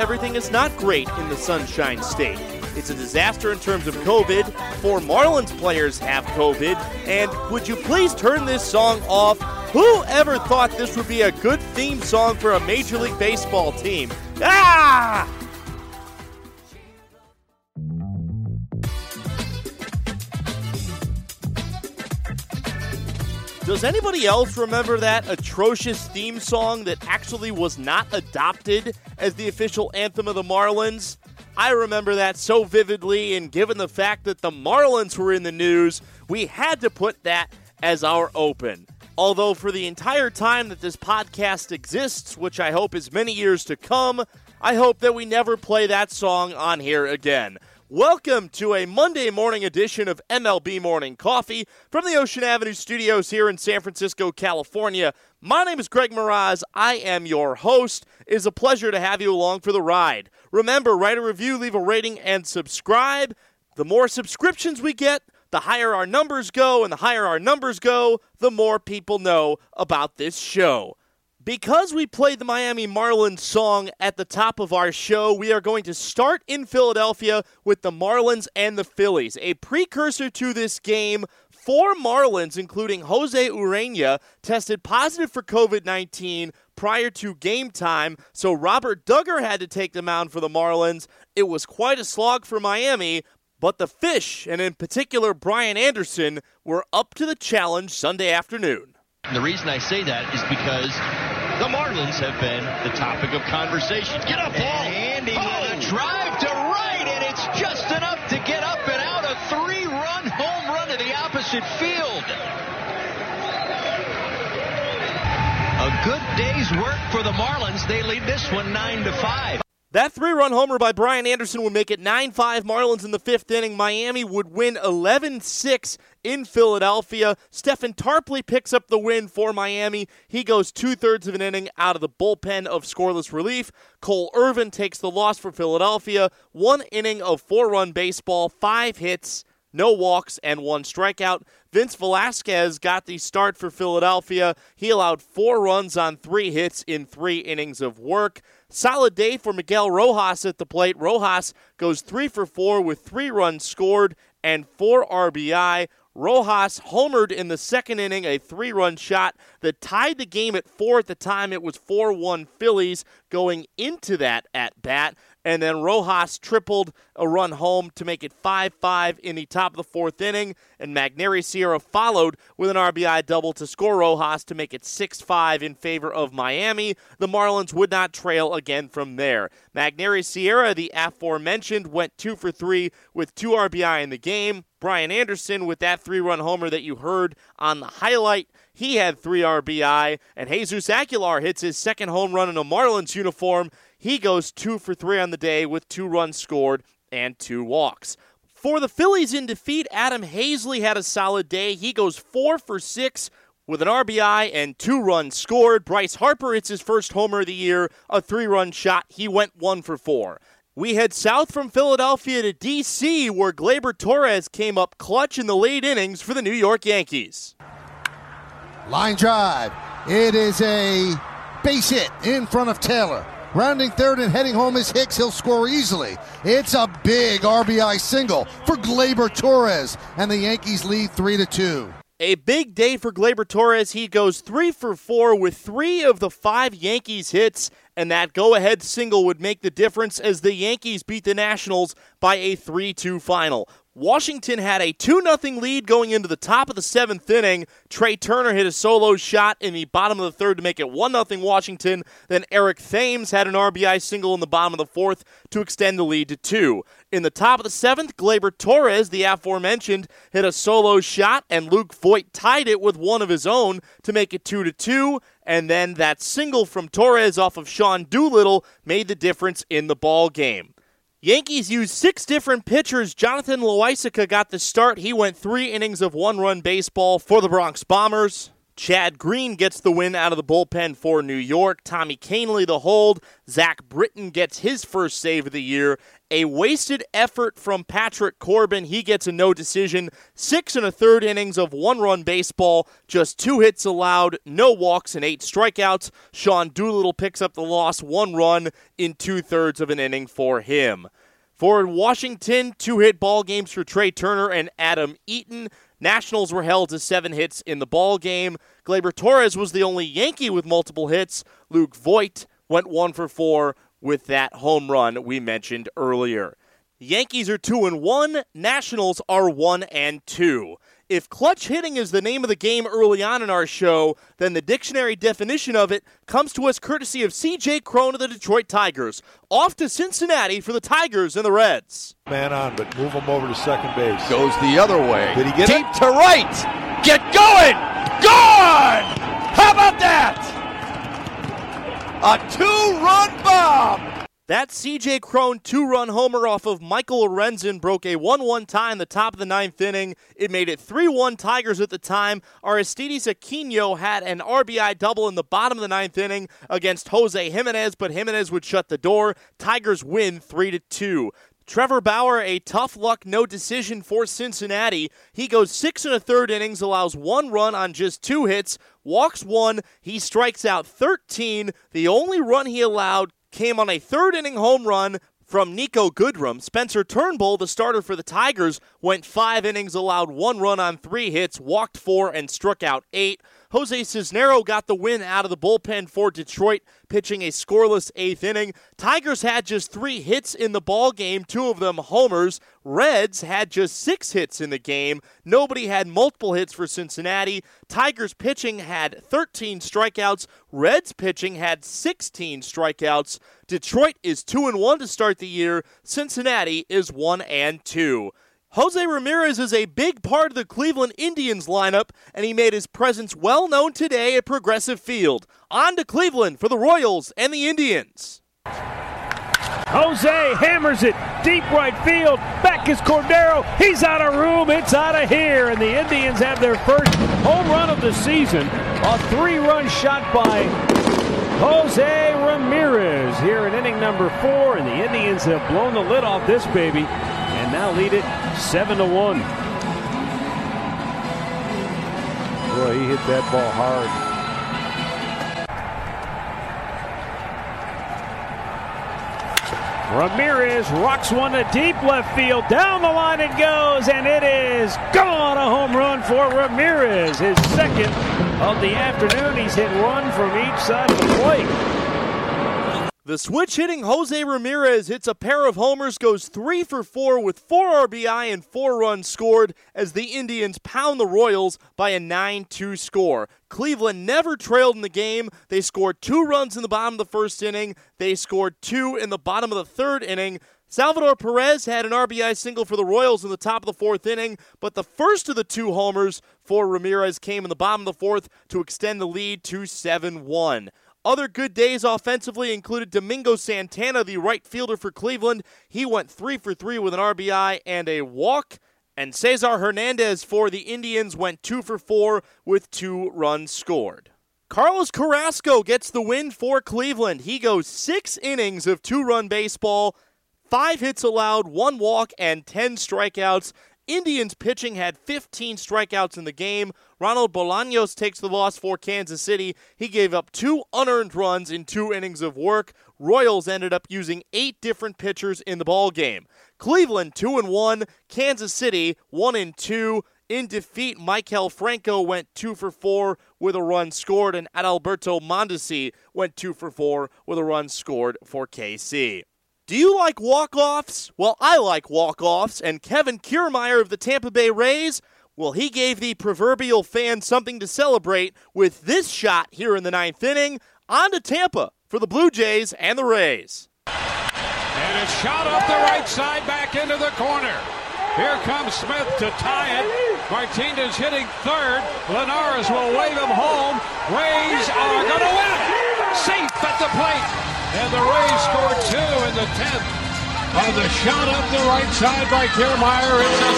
everything is not great in the Sunshine State. It's a disaster in terms of COVID. Four Marlins players have COVID. And would you please turn this song off? Who ever thought this would be a good theme song for a Major League Baseball team? Ah! Does anybody else remember that atrocious theme song that actually was not adopted as the official anthem of the Marlins? I remember that so vividly, and given the fact that the Marlins were in the news, we had to put that as our open. Although, for the entire time that this podcast exists, which I hope is many years to come, I hope that we never play that song on here again. Welcome to a Monday morning edition of MLB Morning Coffee from the Ocean Avenue studios here in San Francisco, California. My name is Greg Moraz. I am your host. It is a pleasure to have you along for the ride. Remember, write a review, leave a rating, and subscribe. The more subscriptions we get, the higher our numbers go, and the higher our numbers go, the more people know about this show. Because we played the Miami Marlins song at the top of our show, we are going to start in Philadelphia with the Marlins and the Phillies. A precursor to this game, four Marlins, including Jose Ureña, tested positive for COVID 19 prior to game time, so Robert Dugger had to take the mound for the Marlins. It was quite a slog for Miami, but the Fish, and in particular Brian Anderson, were up to the challenge Sunday afternoon. The reason I say that is because the Marlins have been the topic of conversation. Get up, ball! Andy oh. with a drive to right, and it's just enough to get up and out. A three-run home run to the opposite field. A good day's work for the Marlins. They lead this one nine to five. That three run homer by Brian Anderson would make it 9 5 Marlins in the fifth inning. Miami would win 11 6 in Philadelphia. Stephen Tarpley picks up the win for Miami. He goes two thirds of an inning out of the bullpen of scoreless relief. Cole Irvin takes the loss for Philadelphia. One inning of four run baseball, five hits no walks, and one strikeout. Vince Velasquez got the start for Philadelphia. He allowed four runs on three hits in three innings of work. Solid day for Miguel Rojas at the plate. Rojas goes three for four with three runs scored and four RBI. Rojas homered in the second inning, a three run shot that tied the game at four at the time. It was 4 1 Phillies going into that at bat. And then Rojas tripled a run home to make it 5 5 in the top of the fourth inning. And Magneuris Sierra followed with an RBI double to score Rojas to make it 6 5 in favor of Miami. The Marlins would not trail again from there. Magneuris Sierra, the aforementioned, went 2 for 3 with 2 RBI in the game. Brian Anderson with that three run homer that you heard on the highlight. He had three RBI, and Jesus Aguilar hits his second home run in a Marlins uniform. He goes two for three on the day with two runs scored and two walks. For the Phillies in defeat, Adam Haseley had a solid day. He goes four for six with an RBI and two runs scored. Bryce Harper hits his first homer of the year, a three run shot. He went one for four. We head south from Philadelphia to D.C., where Gleyber Torres came up clutch in the late innings for the New York Yankees. Line drive. It is a base hit in front of Taylor. Rounding third and heading home is Hicks. He'll score easily. It's a big RBI single for Gleyber Torres, and the Yankees lead 3 to 2. A big day for Gleyber Torres. He goes three for four with three of the five Yankees hits, and that go ahead single would make the difference as the Yankees beat the Nationals by a 3 2 final. Washington had a 2 0 lead going into the top of the seventh inning. Trea Turner hit a solo shot in the bottom of the third to make it 1 0 Washington. Then Eric Thames had an RBI single in the bottom of the fourth to extend the lead to two. In the top of the seventh, Gleyber Torres, the aforementioned, hit a solo shot, and Luke Voit tied it with one of his own to make it 2 to 2. And then that single from Torres off of Sean Doolittle made the difference in the ball game. Yankees used six different pitchers. Jonathan Loaisiga got the start. He went three innings of one run baseball for the Bronx Bombers. Chad Green gets the win out of the bullpen for New York. Tommy Kahnle the hold. Zach Britton gets his first save of the year. A wasted effort from Patrick Corbin. He gets a no decision. Six and a third innings of one run baseball. Just two hits allowed, no walks, and eight strikeouts. Sean Doolittle picks up the loss, one run in two thirds of an inning for him. For Washington, two hit ball games for Trea Turner and Adam Eaton. Nationals were held to seven hits in the ball game. Gleyber Torres was the only Yankee with multiple hits. Luke Voit went one for four with that home run we mentioned earlier. Yankees are two and one. Nationals are one and two. If clutch hitting is the name of the game early on in our show, then the dictionary definition of it comes to us courtesy of CJ Cron of the Detroit Tigers. Off to Cincinnati for the Tigers and the Reds. Man on, but move him over to second base. Goes the other way. Did he get Deep it? to right. Get going. Gone. How about that? A two-run bomb. That CJ Cron two run homer off of Michael Lorenzen broke a 1 1 tie in the top of the ninth inning. It made it 3 1 Tigers at the time. Aristides Aquino had an RBI double in the bottom of the ninth inning against Jose Jimenez, but Jimenez would shut the door. Tigers win 3 2. Trevor Bauer, a tough luck no decision for Cincinnati. He goes six and a third innings, allows one run on just two hits, walks one. He strikes out 13. The only run he allowed came on a third inning home run from Niko Goodrum. Spencer Turnbull, the starter for the Tigers, went five innings, allowed one run on three hits, walked four, and struck out eight. Jose Cisnero got the win out of the bullpen for Detroit, pitching a scoreless eighth inning. Tigers had just three hits in the ball game, two of them homers. Reds had just six hits in the game. Nobody had multiple hits for Cincinnati. Tigers pitching had 13 strikeouts. Reds pitching had 16 strikeouts. Detroit is 2 and 1 to start the year. Cincinnati is 1 and 2. Jose Ramirez is a big part of the Cleveland Indians lineup, and he made his presence well known today at Progressive Field. On to Cleveland for the Royals and the Indians. Jose hammers it deep right field. Back is Cordero. He's out of room. It's out of here. And the Indians have their first home run of the season. A three run shot by Jose Ramirez here in inning number four. And the Indians have blown the lid off this baby and now lead it 7 to 1. Boy, he hit that ball hard. Ramirez rocks one to deep left field. Down the line it goes, and it is gone. A home run for Ramirez. His second of the afternoon. He's hit one from each side of the plate. The switch hitting Jose Ramirez hits a pair of homers, goes three for four with four RBI and four runs scored as the Indians pound the Royals by a 9 2 score. Cleveland never trailed in the game. They scored two runs in the bottom of the first inning, they scored two in the bottom of the third inning. Salvador Perez had an RBI single for the Royals in the top of the fourth inning, but the first of the two homers for Ramirez came in the bottom of the fourth to extend the lead to 7 1. Other good days offensively included Domingo Santana, the right fielder for Cleveland. He went three for three with an RBI and a walk. And Cesar Hernandez for the Indians went two for four with two runs scored. Carlos Carrasco gets the win for Cleveland. He goes six innings of two run baseball, five hits allowed, one walk, and 10 strikeouts. Indians pitching had 15 strikeouts in the game. Ronald Bolaños takes the loss for Kansas City. He gave up two unearned runs in two innings of work. Royals ended up using eight different pitchers in the ball game. Cleveland 2 and 1, Kansas City 1 and 2. In defeat, Maikel Franco went 2 for 4 with a run scored and Adalberto Mondesi went 2 for 4 with a run scored for KC. Do you like walk-offs? Well, I like walk-offs, and Kevin Kiermaier of the Tampa Bay Rays, well, he gave the proverbial fan something to celebrate with this shot here in the ninth inning. On to Tampa for the Blue Jays and the Rays. And a shot off the right side back into the corner. Here comes Smith to tie it. Martinez hitting third. Linares will wave him home. Rays are going to win. Safe at the plate. And the Rays score two in the 10th. On the shot up the right side by Kiermaier, it's a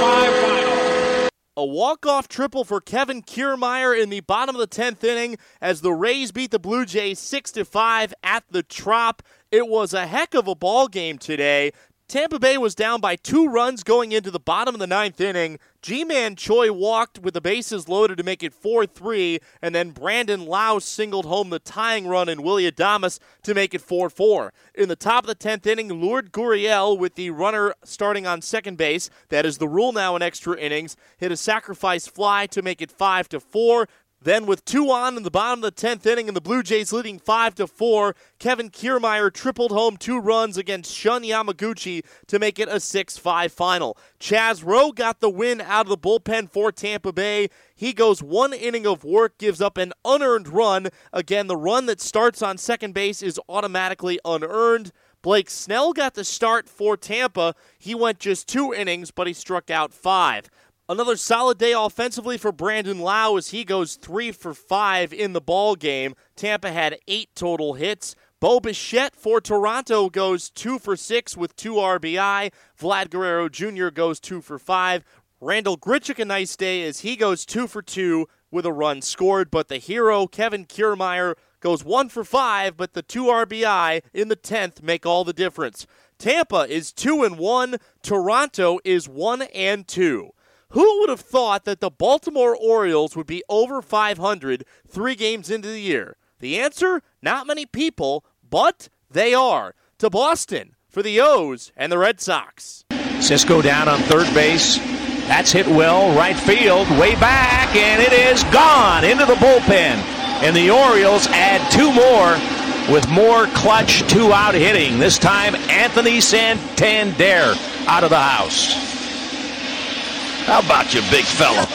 6-5 final. A walk-off triple for Kevin Kiermaier in the bottom of the 10th inning as the Rays beat the Blue Jays 6 to 5 at the Trop. It was a heck of a ball game today. Tampa Bay was down by two runs going into the bottom of the ninth inning. Ji-Man Choi walked with the bases loaded to make it 4 3, and then Brandon Lowe singled home the tying run in Willy Adames to make it 4 4. In the top of the 10th inning, Lourdes Gurriel, with the runner starting on second base, that is the rule now in extra innings, hit a sacrifice fly to make it 5 4. Then, with two on in the bottom of the 10th inning and the Blue Jays leading 5 to 4, Kevin Kiermaier tripled home two runs against Shun Yamaguchi to make it a 6 5 final. Chaz Roe got the win out of the bullpen for Tampa Bay. He goes one inning of work, gives up an unearned run. Again, the run that starts on second base is automatically unearned. Blake Snell got the start for Tampa. He went just two innings, but he struck out five. Another solid day offensively for Brandon Lowe as he goes three for five in the ball game. Tampa had eight total hits. Bo Bichette for Toronto goes two for six with two RBI. Vlad Guerrero Jr. goes two for five. Randal Grichuk a nice day as he goes two for two with a run scored. But the hero Kevin Kiermaier goes one for five, but the two RBI in the tenth make all the difference. Tampa is two and one. Toronto is one and two. Who would have thought that the Baltimore Orioles would be over 500 three games into the year? The answer not many people, but they are. To Boston for the O's and the Red Sox. Cisco down on third base. That's hit well, right field, way back, and it is gone into the bullpen. And the Orioles add two more with more clutch two out hitting. This time, Anthony Santander out of the house. How about you, big fella?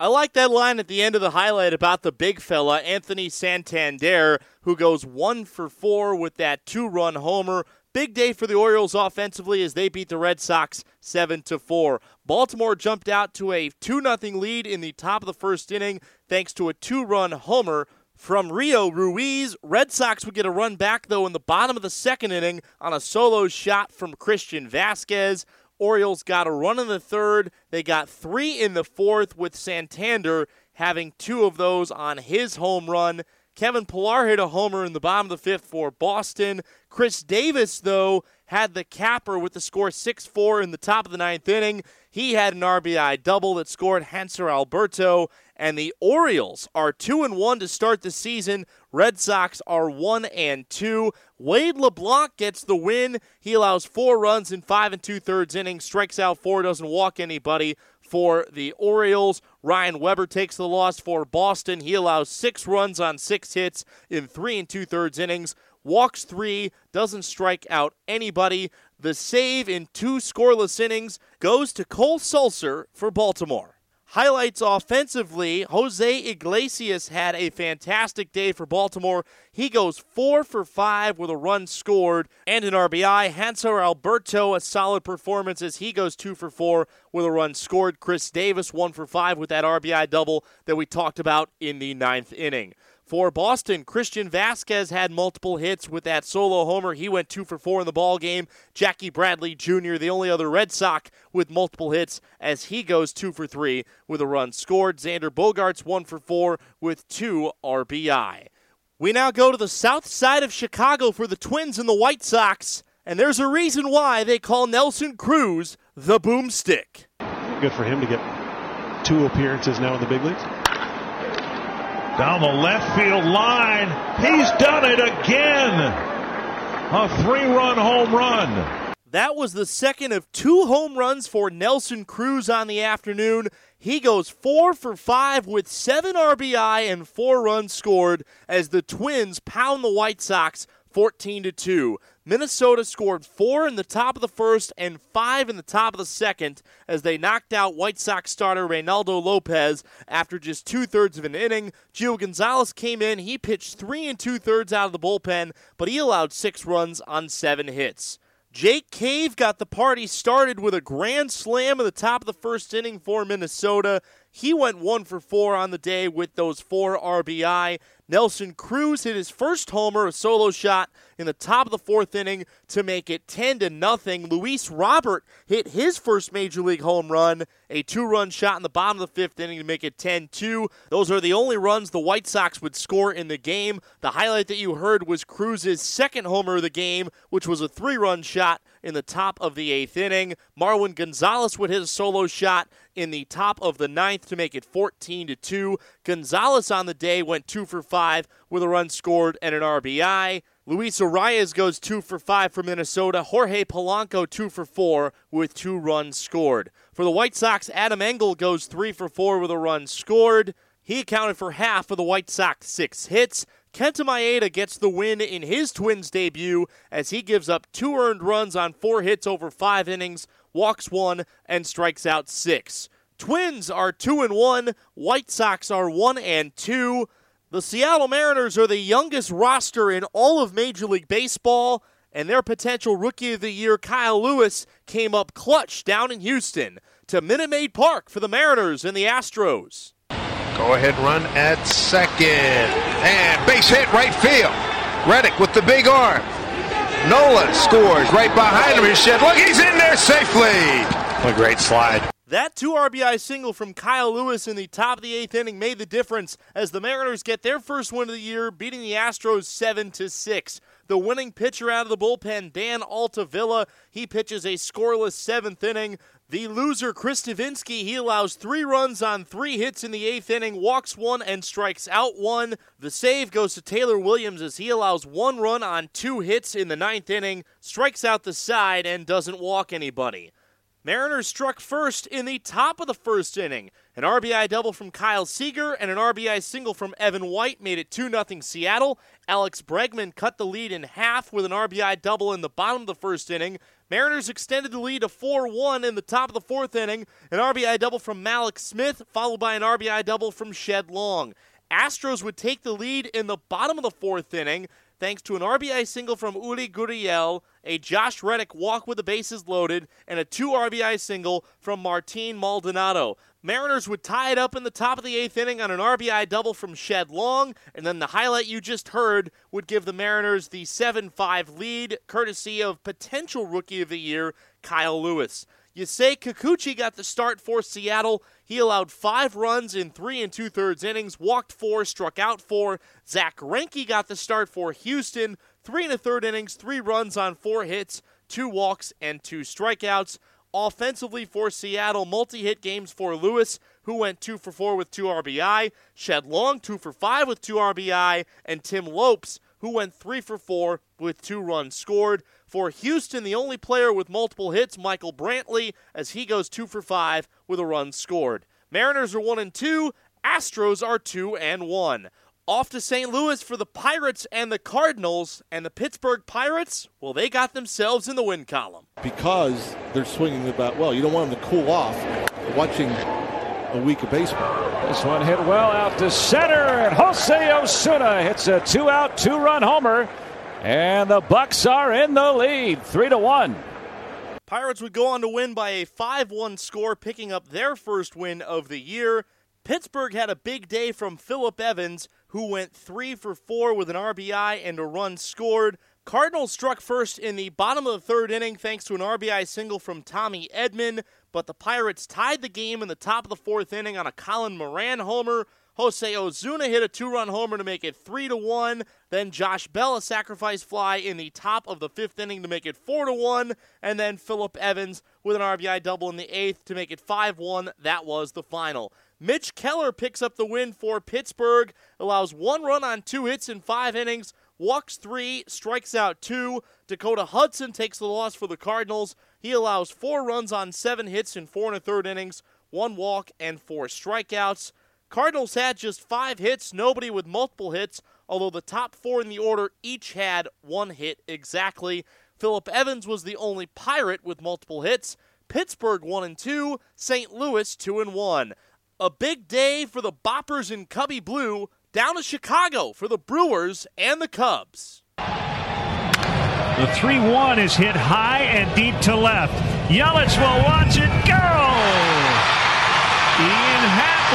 I like that line at the end of the highlight about the big fella, Anthony Santander, who goes one for four with that two run homer. Big day for the Orioles offensively as they beat the Red Sox 7 to 4. Baltimore jumped out to a 2 0 lead in the top of the first inning thanks to a two run homer from Rio Ruiz. Red Sox would get a run back, though, in the bottom of the second inning on a solo shot from Christian Vazquez. Orioles got a run in the third. They got three in the fourth, with Santander having two of those on his home run. Kevin Pillar hit a homer in the bottom of the fifth for Boston. Chris Davis, though, had the capper with the score 6 4 in the top of the ninth inning. He had an RBI double that scored Hanser Alberto. And the Orioles are 2 and 1 to start the season. Red Sox are 1 and 2. Wade LeBlanc gets the win. He allows four runs in five and two thirds innings, strikes out four, doesn't walk anybody for the Orioles. Ryan Weber takes the loss for Boston. He allows six runs on six hits in three and two thirds innings, walks three, doesn't strike out anybody. The save in two scoreless innings goes to Cole Sulser for Baltimore. Highlights offensively, Jose Iglesias had a fantastic day for Baltimore. He goes four for five with a run scored and an RBI. Hanser Alberto, a solid performance as he goes two for four with a run scored. Chris Davis, one for five with that RBI double that we talked about in the ninth inning. For Boston, Christian Vazquez had multiple hits with that solo homer. He went two for four in the ball game. Jackie Bradley Jr., the only other Red Sox with multiple hits, as he goes two for three with a run scored. Xander Bogaerts one for four with two RBI. We now go to the south side of Chicago for the Twins and the White Sox, and there's a reason why they call Nelson Cruz the boomstick. Good for him to get two appearances now in the big leagues. Down the left field line. He's done it again. A three run home run. That was the second of two home runs for Nelson Cruz on the afternoon. He goes four for five with seven RBI and four runs scored as the Twins pound the White Sox 14 to 2. Minnesota scored four in the top of the first and five in the top of the second as they knocked out White Sox starter Reynaldo Lopez after just two thirds of an inning. Gio Gonzalez came in. He pitched three and two thirds out of the bullpen, but he allowed six runs on seven hits. Jake Cave got the party started with a grand slam in the top of the first inning for Minnesota. He went one for four on the day with those four RBI. Nelson Cruz hit his first homer, a solo shot in the top of the fourth inning to make it 10 to nothing. Luis Robert hit his first major league home run. a two run shot in the bottom of the fifth inning to make it 10 2. Those are the only runs the White Sox would score in the game. The highlight that you heard was Cruz's second homer of the game, which was a three run shot in the top of the eighth inning. Marwin Gonzalez would hit a solo shot in the top of the ninth to make it 14 to 2. Gonzalez on the day went 2 for 5 with a run scored and an RBI. Luis Arraez goes 2 for 5 for Minnesota. Jorge Polanco 2 for 4 with 2 runs scored. For the White Sox, Adam Engel goes 3 for 4 with a run scored. He accounted for half of the White Sox six hits. Kenta Maeda gets the win in his Twins debut as he gives up two earned runs on four hits over five innings, walks one, and strikes out six. Twins are two and one. White Sox are one and two. The Seattle Mariners are the youngest roster in all of Major League Baseball, and their potential Rookie of the Year, Kyle Lewis, came up clutch down in Houston to Minute Maid Park for the Mariners and the Astros. Go ahead run at second. And base hit right field. Reddick with the big arm. Nola scores right behind him. He said, look, he's in there safely. What a great slide. That two RBI single from Kyle Lewis in the top of the eighth inning made the difference as the Mariners get their first win of the year, beating the Astros seven to six. The winning pitcher out of the bullpen, Dan Altavilla, he pitches a scoreless seventh inning. The loser, Chris Devenski, he allows three runs on three hits in the eighth inning, walks one, and strikes out one. The save goes to Taylor Williams as he allows one run on two hits in the ninth inning, strikes out the side, and doesn't walk anybody. Mariners struck first in the top of the first inning. An RBI double from Kyle Seager and an RBI single from Evan White made it 2 0 Seattle. Alex Bregman cut the lead in half with an RBI double in the bottom of the first inning. Mariners extended the lead to 4 1 in the top of the fourth inning. An RBI double from Mallex Smith, followed by an RBI double from Shed Long. Astros would take the lead in the bottom of the fourth inning thanks to an RBI single from Yuli Gurriel, a Josh Reddick walk with the bases loaded, and a two RBI single from Martin Maldonado. Mariners would tie it up in the top of the eighth inning on an RBI double from Shed Long, and then the highlight you just heard would give the Mariners the 7 5 lead, courtesy of potential Rookie of the Year, Kyle Lewis. Yusei Kikuchi got the start for Seattle. He allowed five runs in three and two thirds innings, walked four, struck out four. Zack Greinke got the start for Houston. Three and a third innings, three runs on four hits, two walks, and two strikeouts. Offensively for Seattle, multi hit games for Lewis, who went two for four with two RBI. Shed Long, two for five with two RBI. And Tim Lopes, who went three for four with two runs scored. For Houston, the only player with multiple hits, Michael Brantley, as he goes two for five with a run scored. Mariners are one and two. Astros are two and one. Off to St. Louis for the Pirates and the Cardinals, and the Pittsburgh Pirates, well, they got themselves in the win column. Because they're swinging the bat well. You don't want them to cool off watching a week of baseball. This one hit well out to center, and Jose Osuna hits a two out, two run homer. And the Bucs are in the lead, three to one. Pirates would go on to win by a 5 1 score, picking up their first win of the year. Pittsburgh had a big day from Phillip Evans, who went 3 for 4 with an RBI and a run scored. Cardinals struck first in the bottom of the third inning thanks to an RBI single from Tommy Edman, but the Pirates tied the game in the top of the fourth inning on a Colin Moran homer. Jose Osuna hit a two-run homer to make it three to one. Then Josh Bell a sacrifice fly in the top of the fifth inning to make it four to one, and then Phillip Evans with an RBI double in the eighth to make it five one. That was the final. Mitch Keller picks up the win for Pittsburgh, allows one run on two hits in five innings, walks three, strikes out two. Dakota Hudson takes the loss for the Cardinals. He allows four runs on seven hits in four and a third innings, one walk, and four strikeouts. Cardinals had just five hits, nobody with multiple hits, although the top four in the order each had one hit exactly. Phillip Evans was the only Pirate with multiple hits. Pittsburgh 1 and 2, St. Louis 2 and 1. A big day for the Boppers in Cubby Blue, down to Chicago for the Brewers and the Cubs. The 3 1 is hit high and deep to left. Yelich will watch it go.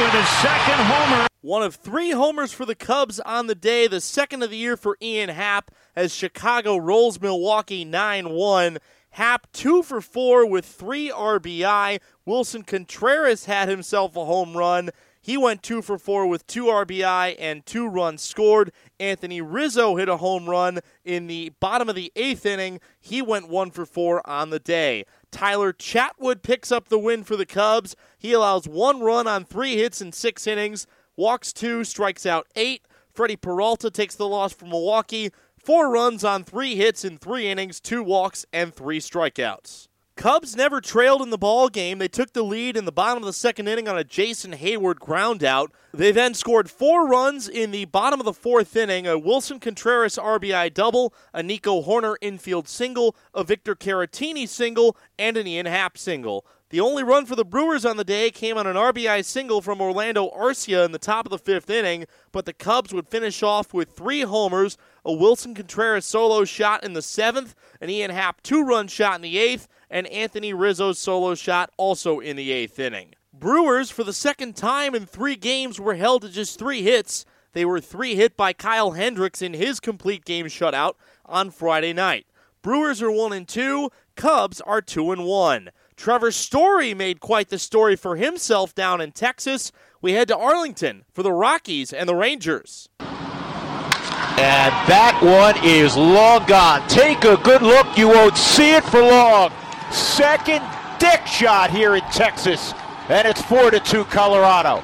With his second homer. One of three homers for the Cubs on the day, the second of the year for Ian Happ, as Chicago rolls Milwaukee 9 1. Happ two for four with three RBI. Willson Contreras had himself a home run. He went two for four with two RBI and two runs scored. Anthony Rizzo hit a home run in the bottom of the eighth inning. He went one for four on the day. Tyler Chatwood picks up the win for the Cubs. He allows one run on three hits in six innings, walks two, strikes out eight. Freddy Peralta takes the loss for Milwaukee. Four runs on three hits in three innings, two walks, and three strikeouts. Cubs never trailed in the ball game. They took the lead in the bottom of the second inning on a Jason Heyward groundout. They then scored four runs in the bottom of the fourth inning: a Willson Contreras RBI double, a Nico Hoerner infield single, a Victor Caratini single, and an Ian Happ single. The only run for the Brewers on the day came on an RBI single from Orlando Arcia in the top of the fifth inning, but the Cubs would finish off with three homers, a Willson Contreras solo shot in the seventh, an Ian Happ two run shot in the eighth, and Anthony Rizzo's solo shot also in the eighth inning. Brewers, for the second time in three games, were held to just three hits. They were three hit by Kyle Hendricks in his complete game shutout on Friday night. Brewers are one and two. Cubs are two and one. Trevor Story made quite the story for himself down in Texas. We head to Arlington for the Rockies and the Rangers. And that one is long gone. Take a good look. You won't see it for long. Second dick shot here in Texas. And it's 4 to 2 Colorado.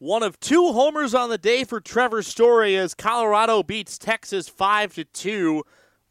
One of two homers on the day for Trevor Story as Colorado beats Texas 5 to 2.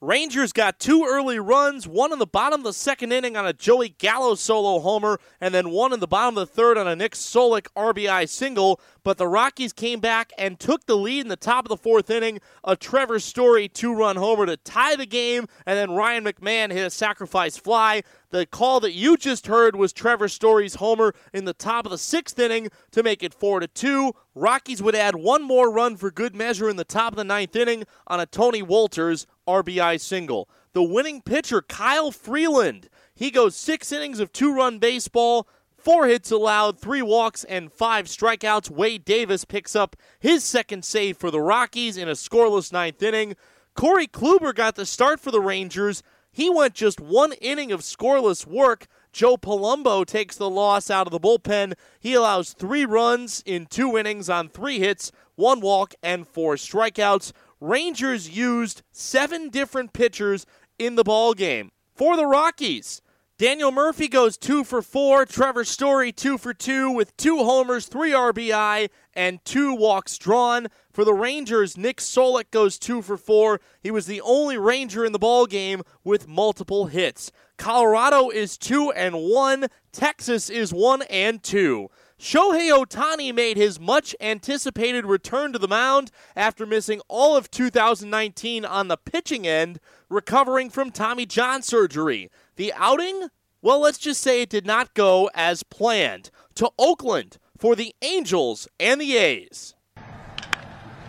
Rangers got two early runs, one in the bottom of the second inning on a Joey Gallo solo homer, and then one in the bottom of the third on a Nick Solak RBI single. But the Rockies came back and took the lead in the top of the fourth inning. A Trevor Story two run homer to tie the game, and then Ryan McMahon hit a sacrifice fly. The call that you just heard was Trevor Story's homer in the top of the sixth inning to make it four to two. Rockies would add one more run for good measure in the top of the ninth inning on a Tony Wolters RBI single. The winning pitcher, Kyle Freeland, he goes six innings of two run baseball, four hits allowed, three walks, and five strikeouts. Wade Davis picks up his second save for the Rockies in a scoreless ninth inning. Corey Kluber got the start for the Rangers. He went just one inning of scoreless work. Joe Palumbo takes the loss out of the bullpen. He allows three runs in two innings on three hits, one walk, and four strikeouts. Rangers used seven different pitchers in the ball game. For the Rockies, Daniel Murphy goes two for four. Trevor Story two for two with two homers, three RBI, and two walks drawn. For the Rangers, Nick Solak goes two for four. He was the only Ranger in the ball game with multiple hits. Colorado is two and one. Texas is one and two. Shohei Ohtani made his much anticipated return to the mound after missing all of 2019 on the pitching end, recovering from Tommy John surgery. The outing? Well, let's just say it did not go as planned. To Oakland for the Angels and the A's.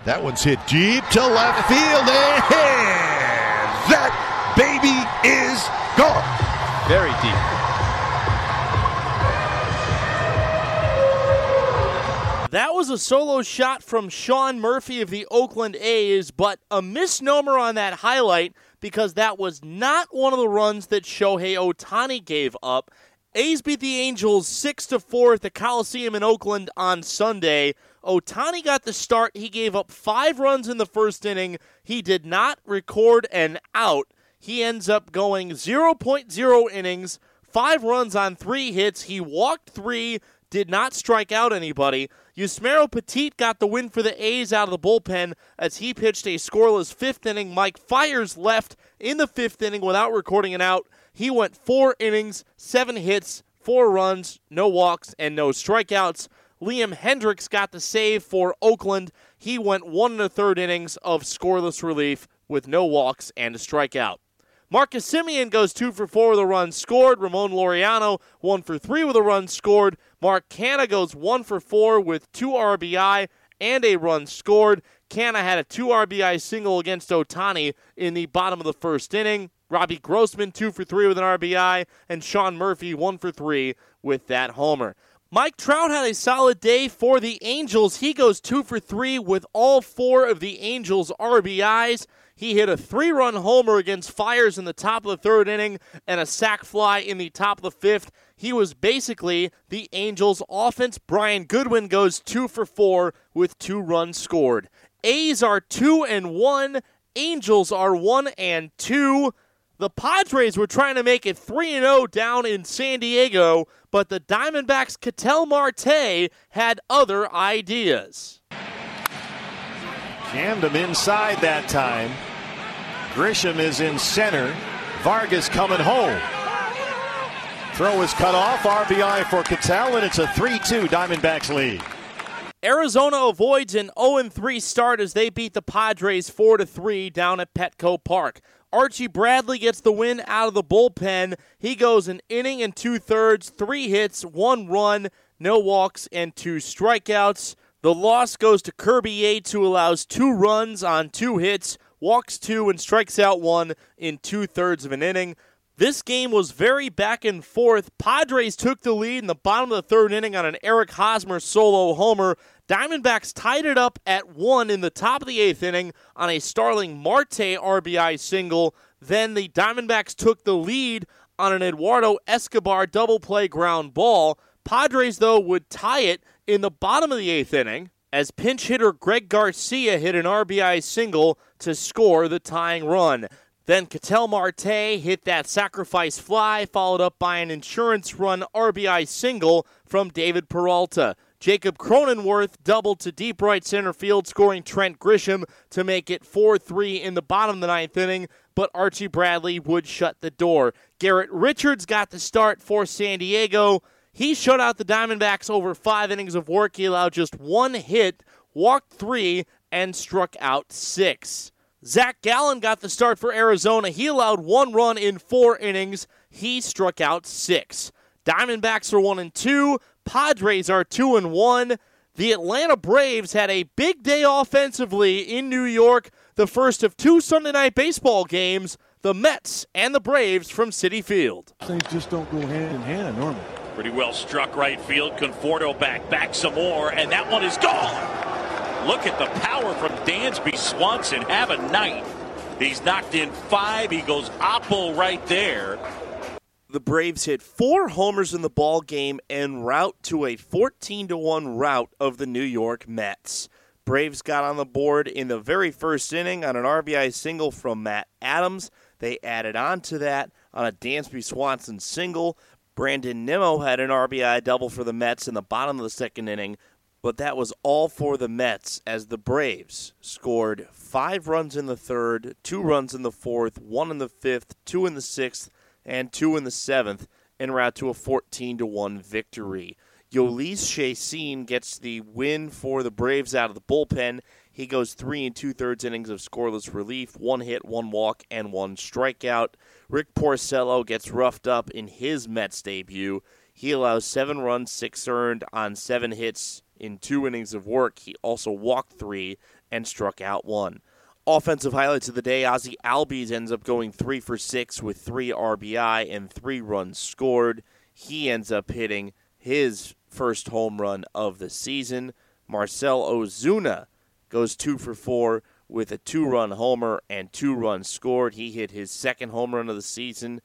That one's hit deep to left field, and that baby is gone. Very deep. That was a solo shot from Sean Murphy of the Oakland A's, but a misnomer on that highlight because that was not one of the runs that Shohei Ohtani gave up. A's beat the Angels 6 to 4 at the Coliseum in Oakland on Sunday. Ohtani got the start. He gave up 5 runs in the first inning. He did not record an out. He ends up going 0.0 innings, 5 runs on 3 hits. He walked 3, did not strike out anybody. Yusmeiro Petit got the win for the A's out of the bullpen as he pitched a scoreless fifth inning. Mike Fiers left in the fifth inning without recording an out. He went four innings, seven hits, four runs, no walks, and no strikeouts. Liam Hendriks got the save for Oakland. He went one and a third innings of scoreless relief with no walks and a strikeout. Marcus Semien goes two for four with a run scored. Ramon Laureano one for three with a run scored. Mark Canha goes one for four with two RBI and a run scored. Canha had a two RBI single against Ohtani in the bottom of the first inning. Robbie Grossman two for three with an RBI, and Sean Murphy one for three with that homer. Mike Trout had a solid day for the Angels. He goes two for three with all four of the Angels' RBIs. He hit a three run homer against Fiers in the top of the third inning and a sac fly in the top of the fifth. He was basically the Angels' offense. Brian Goodwin goes two for four with two runs scored. A's are two and one. Angels are one and two. The Padres were trying to make it 3 0 down in San Diego, but the Diamondbacks' Ketel Marte had other ideas. Jammed him inside that time. Grisham is in center. Vargas coming home. Throw is cut off. RBI for Ketel, and it's a 3 2 Diamondbacks lead. Arizona avoids an 0 3 start as they beat the Padres 4 3 down at Petco Park. Archie Bradley gets the win out of the bullpen. He goes an inning and two thirds, three hits, one run, no walks, and two strikeouts. The loss goes to Kirby Yates, who allows two runs on two hits, walks two, and strikes out one in two thirds of an inning. This game was very back and forth. Padres took the lead in the bottom of the third inning on an Eric Hosmer solo homer. Diamondbacks tied it up at one in the top of the eighth inning on a Starling Marte RBI single. Then the Diamondbacks took the lead on an Eduardo Escobar double play ground ball. Padres, though, would tie it in the bottom of the eighth inning as pinch hitter Greg Garcia hit an RBI single to score the tying run. Then Ketel Marte hit that sacrifice fly, followed up by an insurance run RBI single from David Peralta. Jacob Cronenworth doubled to deep right center field, scoring Trent Grisham to make it 4 3 in the bottom of the ninth inning, but Archie Bradley would shut the door. Garrett Richards got the start for San Diego. He shut out the Diamondbacks over five innings of work. He allowed just one hit, walked three, and struck out six. Zach Gallen got the start for Arizona. He allowed one run in four innings. He struck out six. Diamondbacks are one and two. Padres are two and one. The Atlanta Braves had a big day offensively in New York. The first of two Sunday night baseball games. The Mets and the Braves from Citi Field. Things just don't go hand in hand normally. Pretty well struck right field. Conforto back, back some more, and that one is gone. Look at the power from Dansby Swanson. Have a night. He's knocked in five. He goes oppo right there. The Braves hit four homers in the ball game en route to a 14 to 1 rout of the New York Mets. Braves got on the board in the very first inning on an RBI single from Matt Adams. They added on to that on a Dansby Swanson single. Brandon Nimmo had an RBI double for the Mets in the bottom of the second inning, but that was all for the Mets as the Braves scored five runs in the third, two runs in the fourth, one in the fifth, two in the sixth, and two in the seventh, en route to a 14 to 1 victory. Jhoulys Chacin gets the win for the Braves out of the bullpen. He goes three and two thirds innings of scoreless relief, one hit, one walk, and one strikeout. Rick Porcello gets roughed up in his Mets debut. He allows seven runs, six earned on seven hits in two innings of work. He also walked three and struck out one. Offensive highlights of the day Ozzie Albies ends up going three for six with three RBI and three runs scored. He ends up hitting his first home run of the season. Marcell Ozuna goes two for four with a two run homer and two runs scored. He hit his second home run of the season.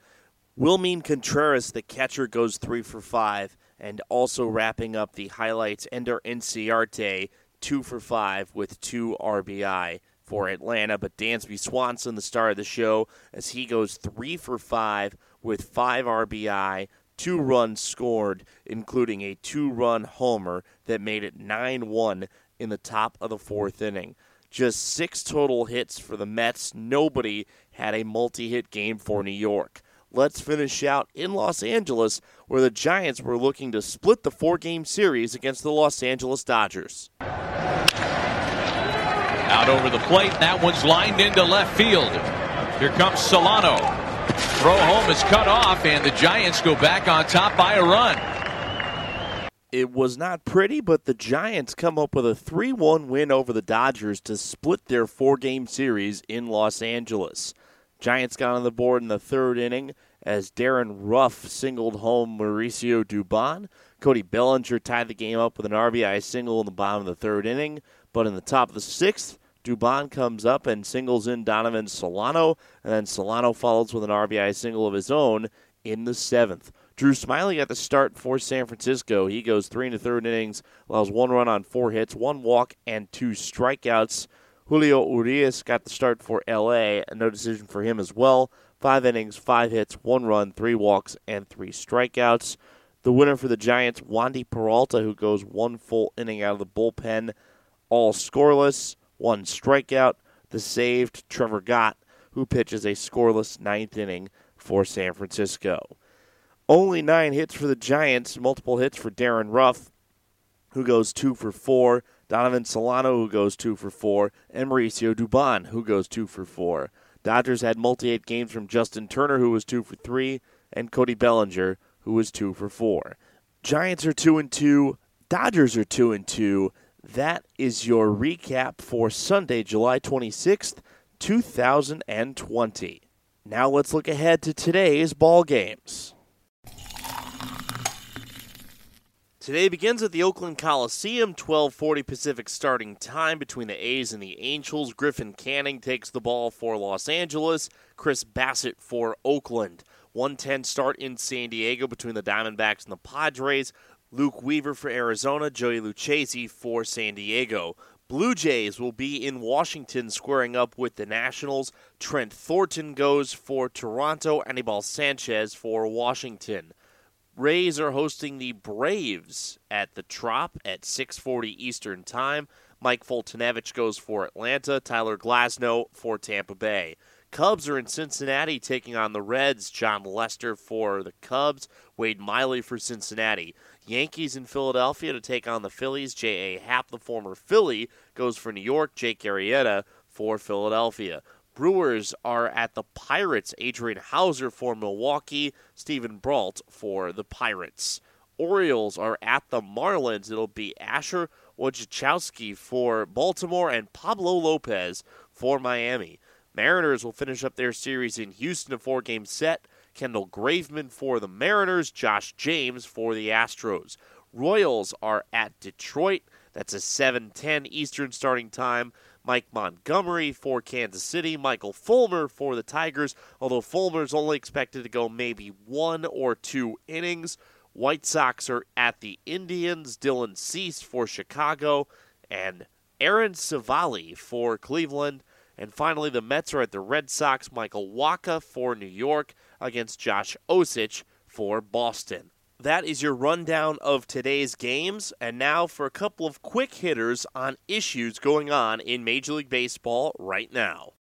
William Contreras, the catcher, goes three for five, and also wrapping up the highlights, Ender Inciarte, two for five with two RBI for Atlanta. But Dansby Swanson, the star of the show, as he goes three for five with five RBI, two runs scored, including a two run homer that made it 9 1 in the top of the fourth inning. Just six total hits for the Mets. Nobody had a multi hit game for New York. Let's finish out in Los Angeles, where the Giants were looking to split the four game series against the Los Angeles Dodgers. Out over the plate, that one's lined into left field. Here comes Solano. Throw home is cut off, and the Giants go back on top by a run. It was not pretty, but the Giants come up with a 3 1 win over the Dodgers to split their four game series in Los Angeles. Giants got on the board in the third inning as Darin Ruf singled home Mauricio Dubon. Cody Bellinger tied the game up with an RBI single in the bottom of the third inning, but in the top of the sixth, Dubon comes up and singles in Donovan Solano, and then Solano follows with an RBI single of his own in the seventh. Drew Smyly got the start for San Francisco. He goes three and a third innings, allows one run on four hits, one walk, and two strikeouts. Julio Urias got the start for LA. No decision for him as well. Five innings, five hits, one run, three walks, and three strikeouts. The winner for the Giants, Wandy Peralta, who goes one full inning out of the bullpen, all scoreless, one strikeout. The saved Trevor Gott, who pitches a scoreless ninth inning for San Francisco. Only nine hits for the Giants, multiple hits for Darin Ruf, who goes two for four, Donovan Solano, who goes two for four, and Mauricio Dubon, who goes two for four. Dodgers had multi hit games from Justin Turner, who was two for three, and Cody Bellinger, who was two for four. Giants are two and two. Dodgers are two and two. That is your recap for Sunday, July 26th, 2020. Now let's look ahead to today's ball games. Today begins at the Oakland Coliseum, 12:40 Pacific starting time between the A's and the Angels. Griffin Canning takes the ball for Los Angeles, Chris Bassitt for Oakland. 110 start in San Diego between the Diamondbacks and the Padres. Luke Weaver for Arizona, Joey Lucchesi for San Diego. Blue Jays will be in Washington squaring up with the Nationals. Trent Thornton goes for Toronto, Anibal Sanchez for Washington. Rays are hosting the Braves at the Trop at 6:40 Eastern Time. Mike Foltynewicz goes for Atlanta, Tyler Glasnow for Tampa Bay. Cubs are in Cincinnati taking on the Reds. Jon Lester for the Cubs, Wade Miley for Cincinnati. Yankees in Philadelphia to take on the Phillies. J.A. Happ, the former Philly, goes for New York. Jake Arrieta for Philadelphia. Brewers are at the Pirates. Adrian Houser for Milwaukee. Steven Brault for the Pirates. Orioles are at the Marlins. It'll be Asher Wojciechowski for Baltimore and Pablo Lopez for Miami. Mariners will finish up their series in Houston, a four game set. Kendall Graveman for the Mariners, Josh James for the Astros. Royals are at Detroit. That's a 7:10 Eastern starting time. Mike Montgomery for Kansas City, Michael Fulmer for the Tigers, although Fulmer's only expected to go maybe one or two innings. White Sox are at the Indians, Dylan Cease for Chicago, and Aaron Civale for Cleveland. And finally, the Mets are at the Red Sox, Michael Wacha for New York against Josh Osich for Boston. That is your rundown of today's games. And now for a couple of quick hitters on issues going on in Major League Baseball right now.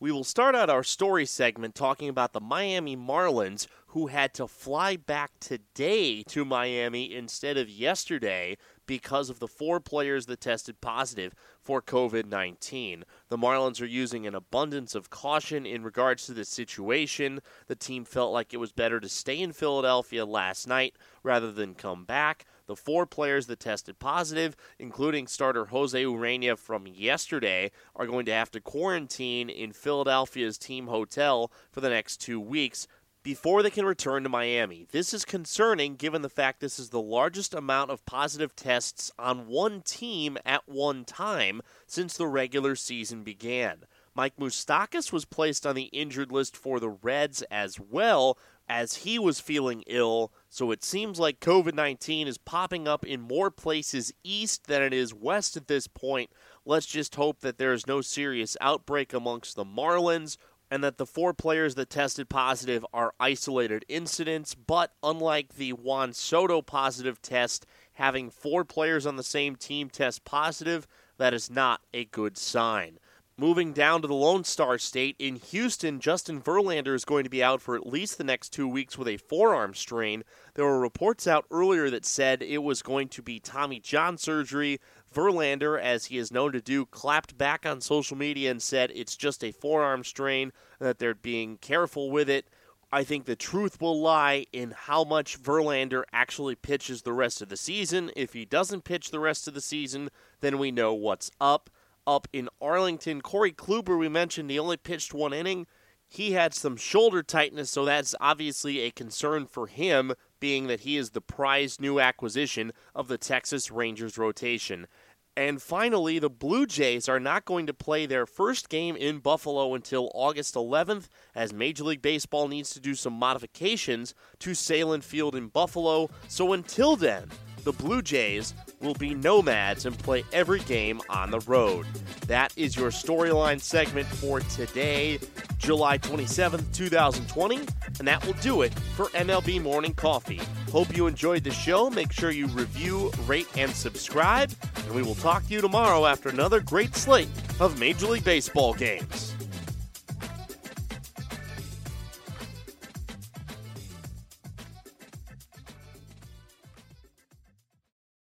We will start out our story segment talking about the Miami Marlins, who had to fly back today to Miami instead of yesterday because of the four players that tested positive for COVID 19. The Marlins are using an abundance of caution in regards to this situation. The team felt like it was better to stay in Philadelphia last night rather than come back. The four players that tested positive, including starter Jose Ureña from yesterday, are going to have to quarantine in Philadelphia's team hotel for the next two weeks before they can return to Miami. This is concerning given the fact this is the largest amount of positive tests on one team at one time since the regular season began. Mike Moustakas was placed on the injured list for the Reds as well, as he was feeling ill. So it seems like COVID 19 is popping up in more places east than it is west at this point. Let's just hope that there is no serious outbreak amongst the Marlins and that the four players that tested positive are isolated incidents. But unlike the Juan Soto positive test, having four players on the same team test positive, that is not a good sign. Moving down to the Lone Star State, in Houston, Justin Verlander is going to be out for at least the next two weeks with a forearm strain. There were reports out earlier that said it was going to be Tommy John surgery. Verlander, as he is known to do, clapped back on social media and said it's just a forearm strain, that they're being careful with it. I think the truth will lie in how much Verlander actually pitches the rest of the season. If he doesn't pitch the rest of the season, then we know what's up up in Arlington. Corey Kluber, we mentioned, he only pitched one inning. he had some shoulder tightness, so that's obviously a concern for him, being that he is the prized new acquisition of the Texas Rangers rotation. And finally, the Blue Jays are not going to play their first game in Buffalo until August 11th, as Major League Baseball needs to do some modifications to Sahlen Field in Buffalo. So until then, the Blue Jays will be nomads and play every game on the road. That is your storyline segment for today, July 27th, 2020, and that will do it for MLB Morning Coffee. Hope you enjoyed the show. Make sure you review, rate, and subscribe, and we will talk to you tomorrow after another great slate of Major League Baseball games.